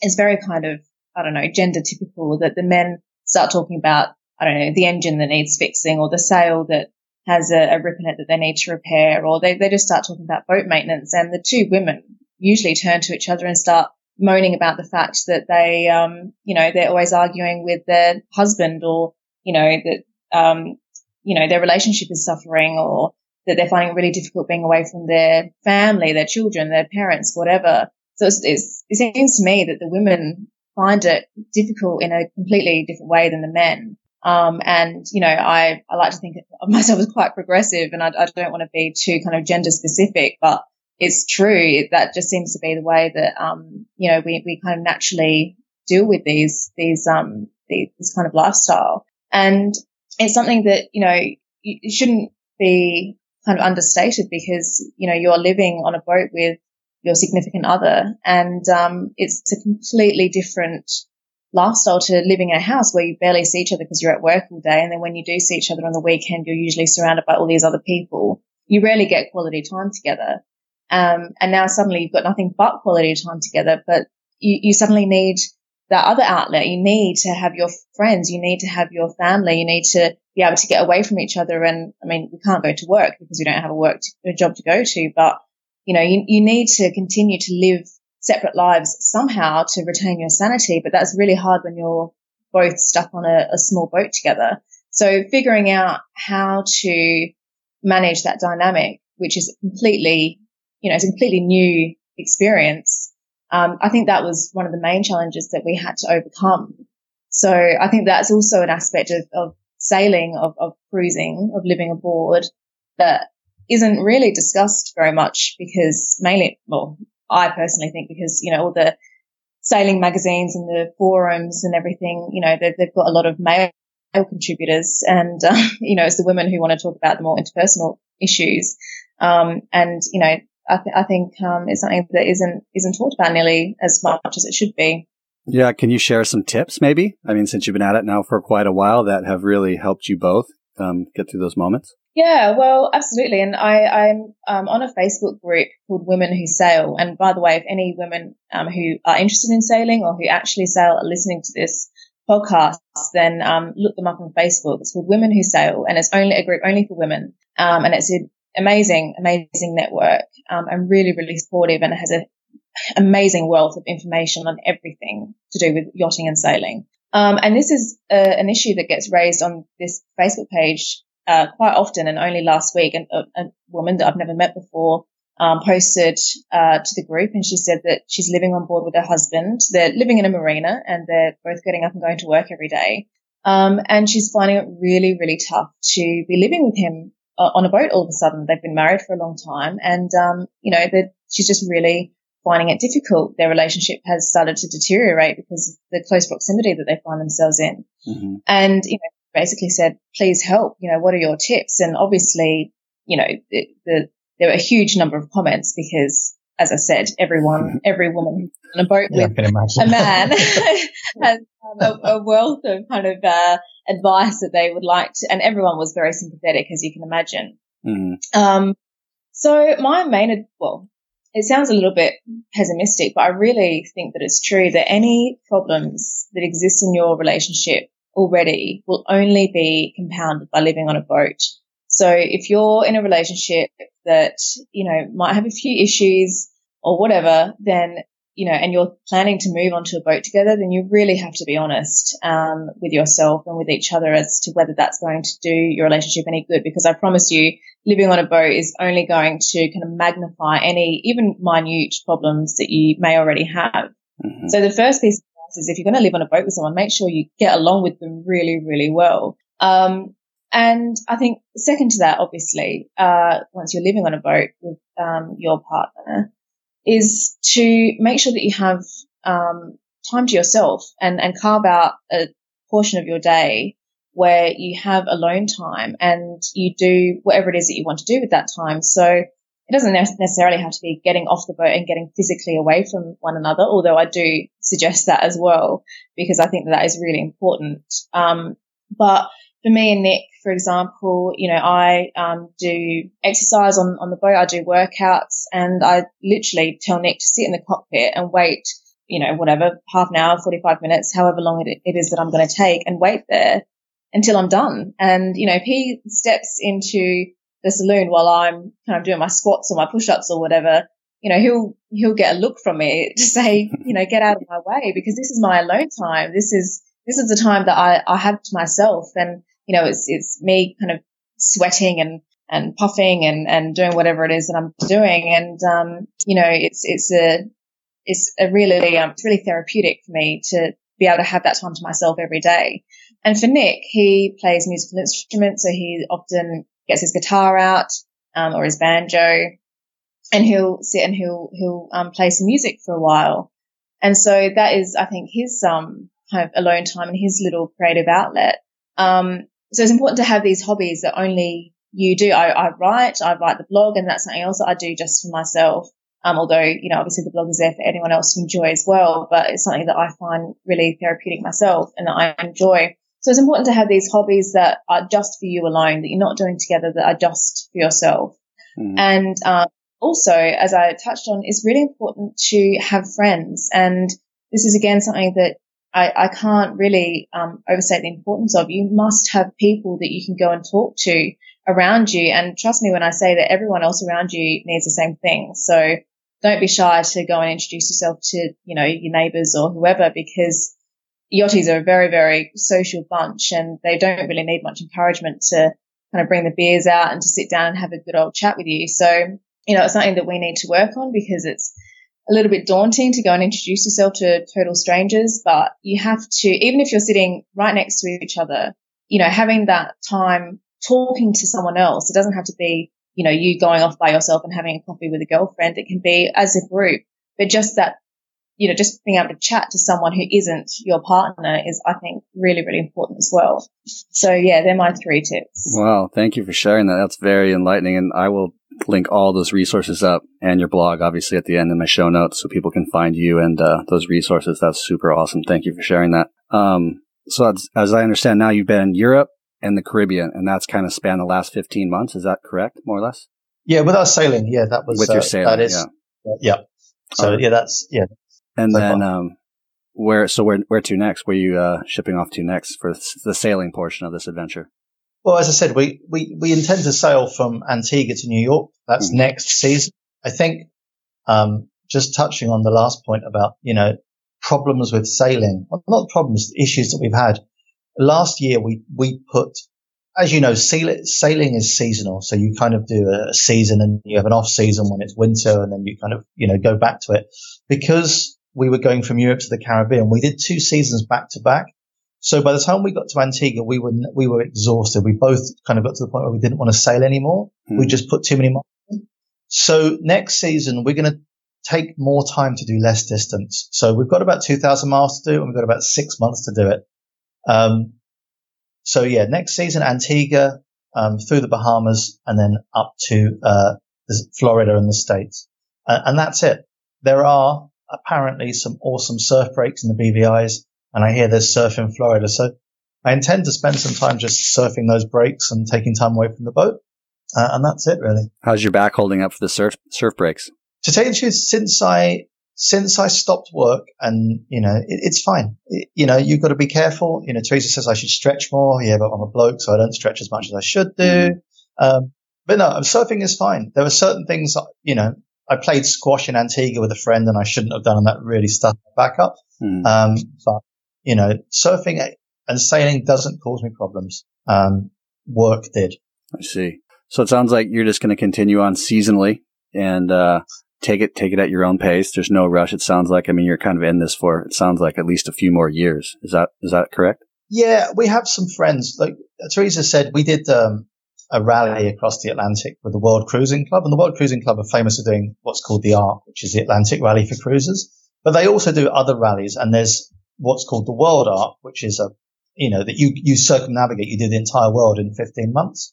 it's very kind of, I don't know, gender typical that the men start talking about, I don't know, the engine that needs fixing or the sail that has a, a rip in it that they need to repair, or they, they just start talking about boat maintenance. And the two women usually turn to each other and start moaning about the fact that they, um, you know, they're always arguing with their husband or, you know, that, um, you know, their relationship is suffering or that they're finding it really difficult being away from their family, their children, their parents, whatever. So it's, it's, it seems to me that the women find it difficult in a completely different way than the men. Um, and, you know, I, I like to think of myself as quite progressive and I, I don't want to be too kind of gender specific, but it's true. That just seems to be the way that, um, you know, we, we kind of naturally deal with these, these, um, these, this kind of lifestyle. And it's something that, you know, you shouldn't be kind of understated because, you know, you're living on a boat with your significant other and, um, it's a completely different lifestyle to living in a house where you barely see each other because you're at work all day. And then when you do see each other on the weekend, you're usually surrounded by all these other people. You rarely get quality time together. Um, and now suddenly you've got nothing but quality time together, but you, you suddenly need that other outlet. You need to have your friends. You need to have your family. You need to be able to get away from each other. And I mean, we can't go to work because we don't have a work, to, a job to go to, but you know, you, you need to continue to live separate lives somehow to retain your sanity. But that's really hard when you're both stuck on a, a small boat together. So figuring out how to manage that dynamic, which is completely, you know, it's a completely new experience. Um, I think that was one of the main challenges that we had to overcome. So I think that's also an aspect of, of sailing, of, of cruising, of living aboard that isn't really discussed very much because mainly, well, I personally think because, you know, all the sailing magazines and the forums and everything, you know, they've, they've got a lot of male contributors and, uh, you know, it's the women who want to talk about the more interpersonal issues. Um, and, you know, I, th- I think, um, it's something that isn't, isn't talked about nearly as much as it should be. Yeah. Can you share some tips maybe? I mean, since you've been at it now for quite a while that have really helped you both, um, get through those moments? Yeah, well, absolutely. And I, I'm um, on a Facebook group called Women Who Sail. And by the way, if any women um, who are interested in sailing or who actually sail are listening to this podcast, then um, look them up on Facebook. It's called Women Who Sail, and it's only a group only for women. Um, and it's an amazing, amazing network um, and really, really supportive and has an amazing wealth of information on everything to do with yachting and sailing. Um, and this is uh, an issue that gets raised on this Facebook page uh, quite often. And only last week, a, a, woman that I've never met before um, posted uh, to the group, and she said that she's living on board with her husband. They're living in a marina, and they're both getting up and going to work every day. Um, and she's finding it really, really tough to be living with him uh, on a boat all of a sudden. They've been married for a long time, and um, you know, that she's just really finding it difficult. Their relationship has started to deteriorate because of the close proximity that they find themselves in. Mm-hmm. And, you know, basically said, please help. You know, what are your tips? And obviously, you know, the, the there were a huge number of comments because, as I said, everyone, every woman on a boat yeah, with a man has um, a, a, wealth of kind of uh, advice that they would like to, and everyone was very sympathetic, as you can imagine. Mm-hmm. Um, so my main, well, it sounds a little bit pessimistic, but I really think that it's true that any problems that exist in your relationship already will only be compounded by living on a boat. So if you're in a relationship that, you know, might have a few issues or whatever, then, you know, and you're planning to move onto a boat together, then you really have to be honest, um, with yourself and with each other as to whether that's going to do your relationship any good. Because I promise you, living on a boat is only going to kind of magnify any, even minute problems that you may already have. Mm-hmm. So the first piece is if you're going to live on a boat with someone, make sure you get along with them really, really well. Um, and I think second to that, obviously, uh, once you're living on a boat with um, your partner, is to make sure that you have um, time to yourself and, and carve out a portion of your day where you have alone time and you do whatever it is that you want to do with that time. So it doesn't necessarily have to be getting off the boat and getting physically away from one another, although I do suggest that as well, because I think that, that is really important. Um, but for me and Nick, for example, you know, I um, do exercise on, on the boat, I do workouts, and I literally tell Nick to sit in the cockpit and wait, you know, whatever, half an hour, 45 minutes, however long it, it is that I'm going to take, and wait there until I'm done. And, you know, if he steps into the saloon while I'm kind of doing my squats or my push-ups or whatever, you know, he'll, he'll get a look from me to say, you know, get out of my way because this is my alone time. This is, this is the time that I, I have to myself. And, you know, it's, it's me kind of sweating and, and puffing and, and doing whatever it is that I'm doing. And, um, you know, it's, it's a, it's a really, um, it's really therapeutic for me to be able to have that time to myself every day. And for Nick, he plays musical instruments. So he often gets his guitar out, um, or his banjo and he'll sit and he'll, he'll, um, play some music for a while. And so that is, I think, his, um, kind of alone time and his little creative outlet. Um, so it's important to have these hobbies that only you do. I, I write, I write the blog and that's something else that I do just for myself. Um, although, you know, obviously the blog is there for anyone else to enjoy as well, but it's something that I find really therapeutic myself and that I enjoy. So it's important to have these hobbies that are just for you alone, that you're not doing together, that are just for yourself. Mm. And, um, also, as I touched on, it's really important to have friends. And this is again something that I, I can't really um, overstate the importance of. You must have people that you can go and talk to around you. And trust me when I say that everyone else around you needs the same thing. So don't be shy to go and introduce yourself to, you know, your neighbors or whoever because yachties are a very, very social bunch and they don't really need much encouragement to kind of bring the beers out and to sit down and have a good old chat with you. So, you know, it's something that we need to work on because it's a little bit daunting to go and introduce yourself to total strangers, but you have to, even if you're sitting right next to each other, you know, having that time talking to someone else. It doesn't have to be, you know, you going off by yourself and having a coffee with a girlfriend. It can be as a group, but just that, you know, just being able to chat to someone who isn't your partner is, I think, really, really important as well. So yeah, they're my three tips. Wow. Thank you for sharing that. That's very enlightening. And I will link all those resources up and your blog, obviously, at the end in my show notes so people can find you and uh, those resources. That's super awesome. Thank you for sharing that. Um, so as, as, I understand now, you've been in Europe and the Caribbean, and that's kind of spanned the last 15 months. Is that correct, more or less? Yeah, with our sailing. Yeah, that was with uh, your sailing. That is, yeah. yeah. So yeah, that's yeah. And then, um, where so where where to next? Where you uh, shipping off to next for the sailing portion of this adventure? Well, as I said, we, we, we intend to sail from Antigua to New York. That's mm next season. I think, um, just touching on the last point about, you know, problems with sailing, well, not problems, issues that we've had. Last year, we, we put, as you know, sailing is seasonal. So you kind of do a season and you have an off season when it's winter and then you kind of, you know, go back to it because we were going from Europe to the Caribbean. We did two seasons back to back. So by the time we got to Antigua, we were we were exhausted. We both kind of got to the point where we didn't want to sail anymore. Mm. We just put too many miles. In. So next season, we're going to take more time to do less distance. So we've got about 2,000 miles to do, and we've got about six months to do it. Um, so yeah, next season, Antigua, um, through the Bahamas, and then up to uh, Florida and the States, uh, and that's it. There are apparently some awesome surf breaks in the BVI's and I hear there's surf in Florida. So I intend to spend some time just surfing those breaks and taking time away from the boat. Uh, and that's it really. How's your back holding up for the surf, surf breaks? To tell you the truth, since I, since I stopped work and, you know, it, it's fine. It, you know, you've got to be careful. You know, Teresa says I should stretch more. Yeah, but I'm a bloke, so I don't stretch as much as I should do. Mm. Um, but no, surfing is fine. There are certain things, you know, I played squash in Antigua with a friend and I shouldn't have done and that really stuck back up. Mm. Um, but you know, surfing and sailing doesn't cause me problems. Um, work did. I see. So it sounds like you're just going to continue on seasonally and, uh, take it, take it at your own pace. There's no rush. It sounds like, I mean, you're kind of in this for, it sounds like at least a few more years. Is that, is that correct? Yeah, we have some friends. Like Teresa said, we did, um, a rally across the Atlantic with the World Cruising Club and the World Cruising Club are famous for doing what's called the ARC, which is the Atlantic Rally for Cruisers. But they also do other rallies and there's what's called the world arc, which is a, you know, that you, you circumnavigate, you do the entire world in 15 months.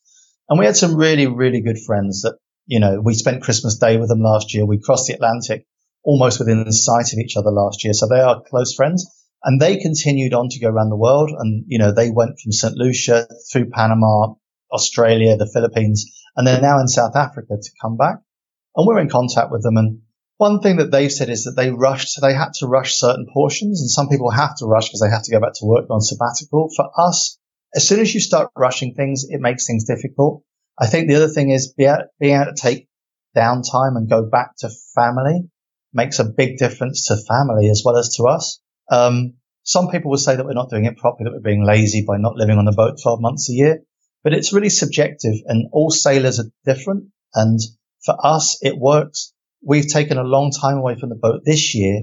And we had some really, really good friends that, you know, we spent Christmas Day with them last year. We crossed the Atlantic almost within sight of each other last year. So they are close friends and they continued on to go around the world. And, you know, they went from St. Lucia through Panama, Australia, the Philippines, and they're now in South Africa to come back. And we're in contact with them and one thing that they've said is that they rushed, they had to rush certain portions and some people have to rush because they have to go back to work on sabbatical. For us, as soon as you start rushing things, it makes things difficult. I think the other thing is being able to take downtime and go back to family makes a big difference to family as well as to us. Um, some people would say that we're not doing it properly, that we're being lazy by not living on the boat 12 months a year, but it's really subjective and all sailors are different. And for us, it works we've taken a long time away from the boat this year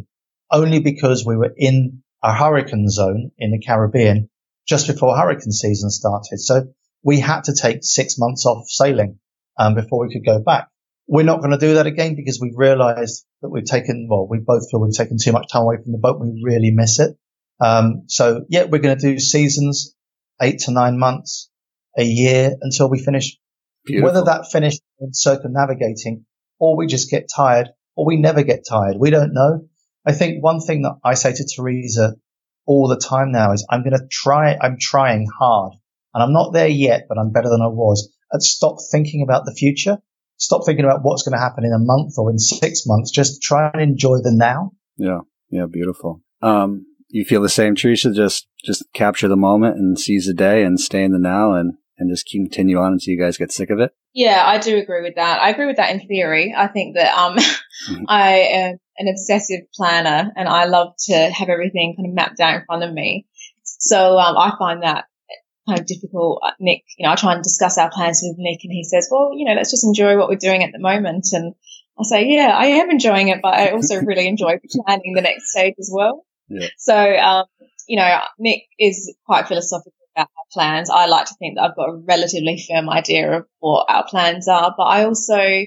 only because we were in a hurricane zone in the Caribbean just before hurricane season started. So we had to take six months off sailing um, before we could go back. We're not going to do that again because we've realized that we've taken, well, we both feel we've taken too much time away from the boat. We really miss it. Um, so yeah, we're going to do seasons, eight to nine months, a year until we finish Beautiful. Whether that finished in circumnavigating or we just get tired or we never get tired, we don't know. I think one thing that I say to Teresa all the time now is I'm going to try, I'm trying hard and I'm not there yet, but I'm better than I was at stop thinking about the future. Stop thinking about what's going to happen in a month or in six months. Just try and enjoy the now. Yeah. Yeah. Beautiful. Um, you feel the same, Teresa? Just, just capture the moment and seize the day and stay in the now and, and just continue on until you guys get sick of it. Yeah, I do agree with that. I agree with that in theory. I think that, um, mm-hmm. I am an obsessive planner and I love to have everything kind of mapped out in front of me. So, um, I find that kind of difficult. Uh, Nick, you know, I try and discuss our plans with Nick and he says, well, you know, let's just enjoy what we're doing at the moment. And I say, yeah, I am enjoying it, but I also really enjoy planning the next stage as well. Yeah. So, um, you know, Nick is quite philosophical about our plans. I like to think that I've got a relatively firm idea of what our plans are, but I also,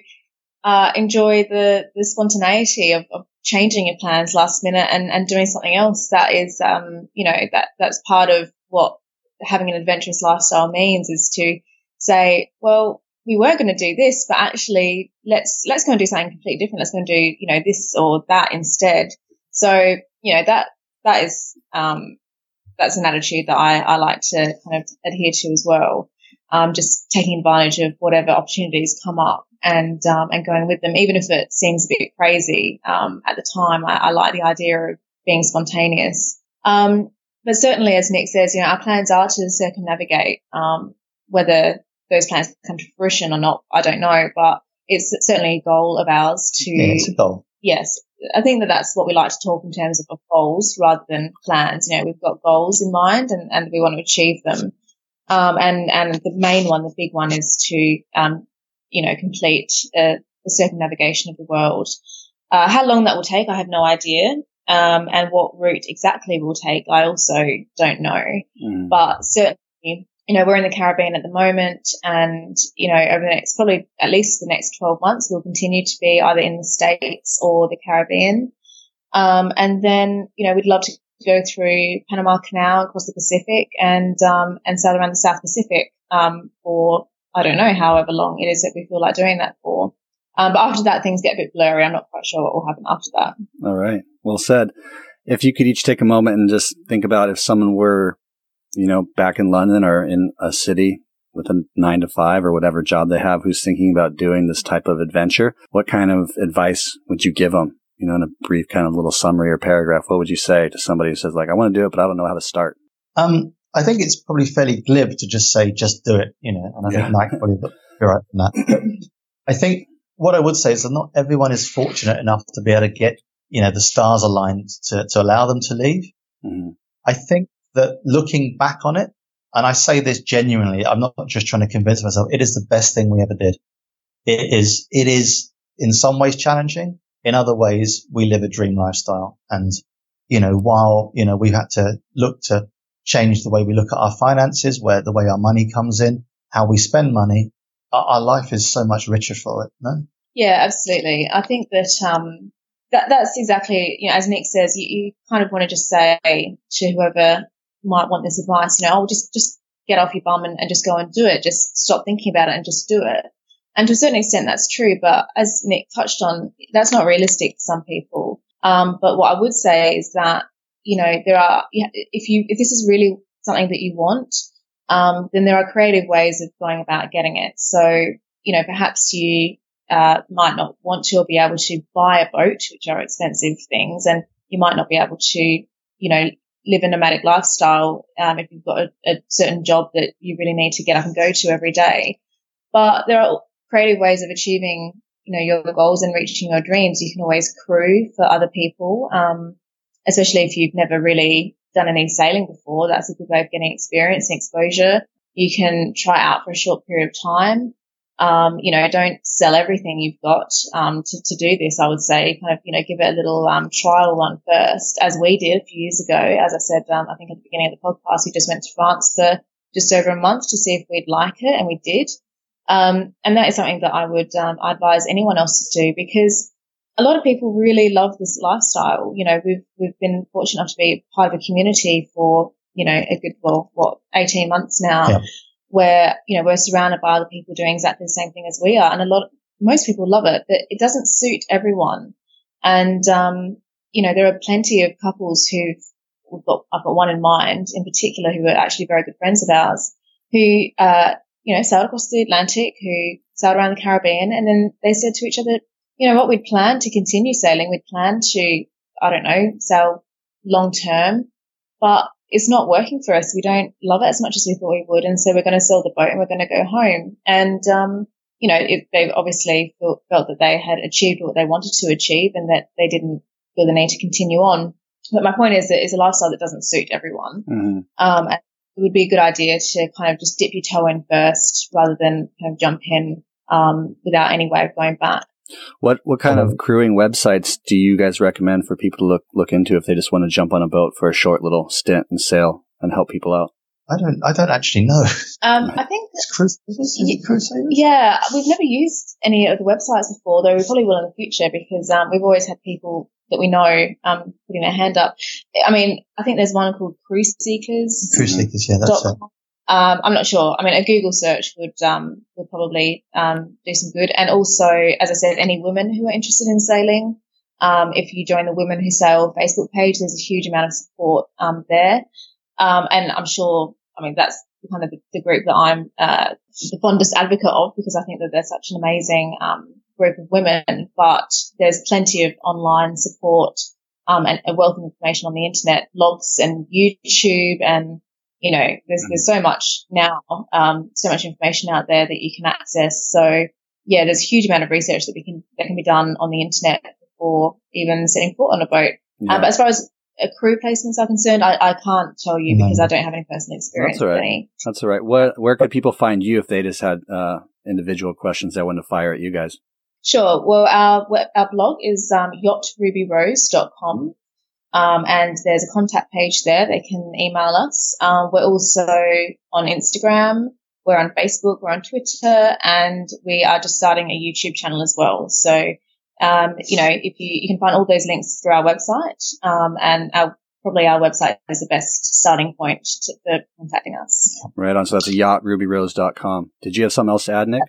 uh, enjoy the, the spontaneity of, of, changing your plans last minute and, and doing something else that is, um, you know, that, that's part of what having an adventurous lifestyle means is to say, well, we were going to do this, but actually let's, let's go and do something completely different. Let's go and do, you know, this or that instead. So you know, that, that is, um, that's an attitude that I, I like to kind of adhere to as well. Um, just taking advantage of whatever opportunities come up and, um, and going with them, even if it seems a bit crazy, um, at the time. I, I, like the idea of being spontaneous. Um, but certainly, as Nick says, you know, our plans are to circumnavigate, um, whether those plans come to fruition or not, I don't know, but it's certainly a goal of ours to. Yeah, it's a goal. Yes, I think that that's what we like to talk in terms of goals rather than plans. You know, we've got goals in mind and, and we want to achieve them. Um, and, and the main one, the big one is to, um, you know, complete uh, the circumnavigation of the world. Uh, how long that will take, I have no idea. Um, and what route exactly will take, I also don't know. Mm. But certainly you know, we're in the Caribbean at the moment and, you know, over the next, probably at least the next 12 months, we'll continue to be either in the States or the Caribbean. Um, and then, you know, we'd love to go through Panama Canal across the Pacific and, um, and sail around the South Pacific, um, for, I don't know, however long it is that we feel like doing that for. Um, but after that, things get a bit blurry. I'm not quite sure what will happen after that. All right. Well said. If you could each take a moment and just think about if someone were you know, back in London or in a city with a nine to five or whatever job they have who's thinking about doing this type of adventure, what kind of advice would you give them? You know, in a brief kind of little summary or paragraph, what would you say to somebody who says like, I want to do it, but I don't know how to start? Um, I think it's probably fairly glib to just say, just do it, you know, and I yeah. think Mike probably be right from that. I think what I would say is that not everyone is fortunate enough to be able to get, you know, the stars aligned to, to allow them to leave. Mm-hmm. I think that looking back on it, and I say this genuinely, I'm not just trying to convince myself, it is the best thing we ever did. It is, it is in some ways challenging. In other ways, we live a dream lifestyle. And, you know, while, you know, we've had to look to change the way we look at our finances, where the way our money comes in, how we spend money, our, our life is so much richer for it. No? Yeah, absolutely. I think that, um, that, that's exactly, you know, as Nick says, you, you kind of want to just say to whoever might want this advice, you know, oh, just, just get off your bum and, and just go and do it. Just stop thinking about it and just do it. And to a certain extent, that's true. But as Nick touched on, that's not realistic for some people. Um, but what I would say is that, you know, there are, if you, if this is really something that you want, um, then there are creative ways of going about getting it. So, you know, perhaps you, uh, might not want to or be able to buy a boat, which are expensive things, and you might not be able to, you know, live a nomadic lifestyle um, if you've got a, a, certain job that you really need to get up and go to every day. But there are creative ways of achieving, you know, your goals and reaching your dreams. You can always crew for other people, um, especially if you've never really done any sailing before. That's a good way of getting experience and exposure. You can try out for a short period of time um, you know, don't sell everything you've got um, to, to do this. I would say, kind of, you know, give it a little um, trial run first, as we did a few years ago. As I said, um, I think at the beginning of the podcast, we just went to France for just over a month to see if we'd like it, and we did. Um, and that is something that I would um, advise anyone else to do because a lot of people really love this lifestyle. You know, we've we've been fortunate enough to be part of a community for you know a good well what eighteen months now. Yeah where, you know, we're surrounded by other people doing exactly the same thing as we are. And a lot, most people love it, but it doesn't suit everyone. And, um, you know, there are plenty of couples who've, got, I've got one in mind in particular who are actually very good friends of ours who, uh, you know, sailed across the Atlantic, who sailed around the Caribbean. And then they said to each other, you know what, we'd planned to continue sailing. We'd planned to, I don't know, sail long term, but it's not working for us. We don't love it as much as we thought we would. And so we're going to sell the boat and we're going to go home. And, um, you know, it, they obviously felt, felt that they had achieved what they wanted to achieve and that they didn't feel the need to continue on. But my point is that it's a lifestyle that doesn't suit everyone. Mm-hmm. Um, and it would be a good idea to kind of just dip your toe in first rather than kind of jump in, um, without any way of going back. What what kind of crewing websites do you guys recommend for people to look look into if they just want to jump on a boat for a short little stint and sail and help people out? I don't. I don't actually know. Um, I think It's cruise. Is, this, is it Crusaders? Yeah, we've never used any of the websites before, though we probably will in the future because um, we've always had people that we know um, putting their hand up. I mean, I think there's one called Crewseekers. Cruise Seekers. Yeah, that's it. Um, I'm not sure. I mean, a Google search would um, would probably um, do some good. And also, as I said, any women who are interested in sailing, um, if you join the Women Who Sail Facebook page, there's a huge amount of support um, there. Um, and I'm sure, I mean, that's kind of the, the group that I'm uh, the fondest advocate of because I think that they're such an amazing um, group of women. But there's plenty of online support um, and a wealth of information on the internet, blogs and YouTube and you know, there's there's so much now, um, so much information out there that you can access. So yeah, there's a huge amount of research that we can that can be done on the internet before even setting foot on a boat. Yeah. Um, but as far as crew placements are concerned, I, I can't tell you No. because I don't have any personal experience That's all right. That's all right. Where where could people find you if they just had uh, individual questions they want to fire at you guys? Sure. Well, our our blog is um, yachtrubyrose.com. Um, and there's a contact page there. They can email us. Um, we're also on Instagram. We're on Facebook. We're on Twitter, and we are just starting a YouTube channel as well. So, um, you know, if you you can find all those links through our website, um, and our probably our website is the best starting point to, for contacting us. Right on. So that's a yachtrubyrose.com. Did you have something else to add, Nick?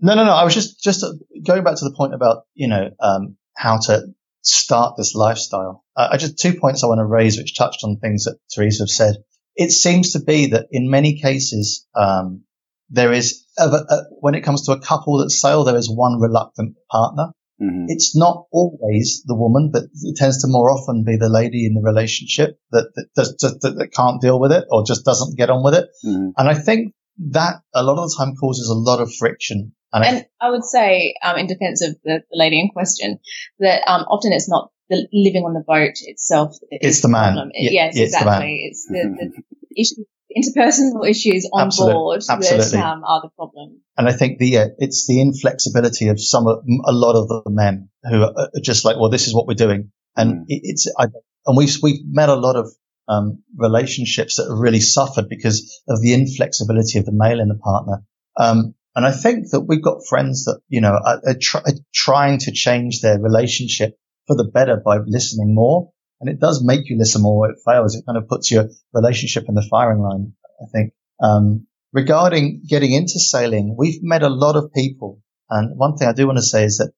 No, no, no. I was just just uh, going back to the point about you know um, how to start this lifestyle. Uh, I just two points I want to raise, which touched on things that Teresa have said. It seems to be that in many cases um, there is a, a, when it comes to a couple that sail, there is one reluctant partner. Mm-hmm. It's not always the woman, but it tends to more often be the lady in the relationship that that, does, that, that can't deal with it or just doesn't get on with it. Mm-hmm. And I think that a lot of the time causes a lot of friction. And, I, And I would say, um, in defense of the, the lady in question, that um, often it's not the living on the boat itself. that is It's the man. problem. Yeah, yes, yeah, it's the man. exactly. It's the, the issue, interpersonal issues on Absolute- board absolutely. that um, are the problem. And I think the uh, it's the inflexibility of some of a lot of the men who are are just like, well, this is what we're doing, and Mm. it, it's I, and we've we've met a lot of um, relationships that have really suffered because of the inflexibility of the male in the partner. Um, and I think that we've got friends that you know are, are, try, are trying to change their relationship for the better by listening more. And it does make you listen more. It fails. It kind of puts your relationship in the firing line. I think. Um, regarding getting into sailing, we've met a lot of people. And one thing I do want to say is that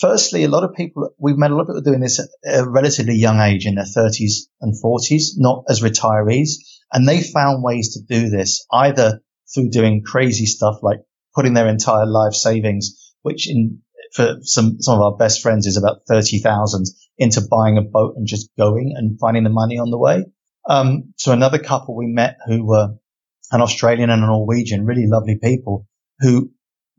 firstly, a lot of people, we've met a lot of people doing this at a relatively young age in their 30s and 40s, not as retirees. And they found ways to do this either through doing crazy stuff like putting their entire life savings, which in, for some, some of our best friends is about 30,000 into buying a boat and just going and finding the money on the way. Um, to another couple we met who were an Australian and a Norwegian, really lovely people who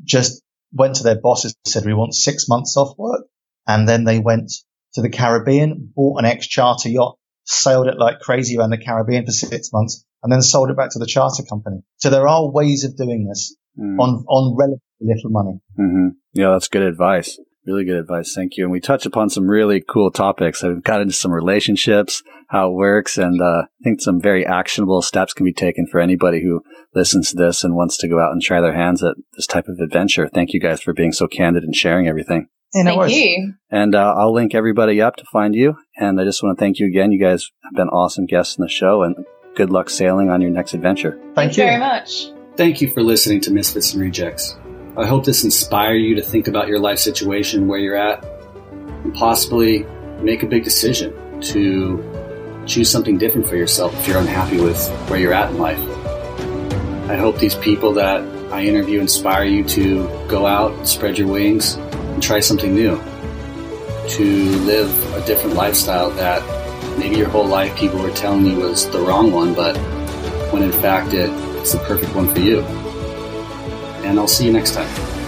just went to their bosses and said, we want six months off work. And then they went to the Caribbean, bought an ex charter yacht, sailed it like crazy around the Caribbean for six months and then sold it back to the charter company. So there are ways of doing this Mm. on, on relatively little money. hmm Yeah, that's good advice. Really good advice. Thank you. And we touched upon some really cool topics. I've got into some relationships, how it works, and uh, I think some very actionable steps can be taken for anybody who listens to this and wants to go out and try their hands at this type of adventure. Thank you guys for being so candid and sharing everything. Yeah, no Thank you. And uh, I'll link everybody up to find you. And I just want to thank you again. You guys have been awesome guests in the show, and good luck sailing on your next adventure. Thank you you. very much. Thank you for listening to Misfits and Rejects. I hope this inspire you to think about your life situation, where you're at, and possibly make a big decision to choose something different for yourself if you're unhappy with where you're at in life. I hope these people that I interview inspire you to go out, spread your wings, and try something new. To live a different lifestyle that maybe your whole life people were telling you was the wrong one, but when in fact it, it's the perfect one for you. And I'll see you next time.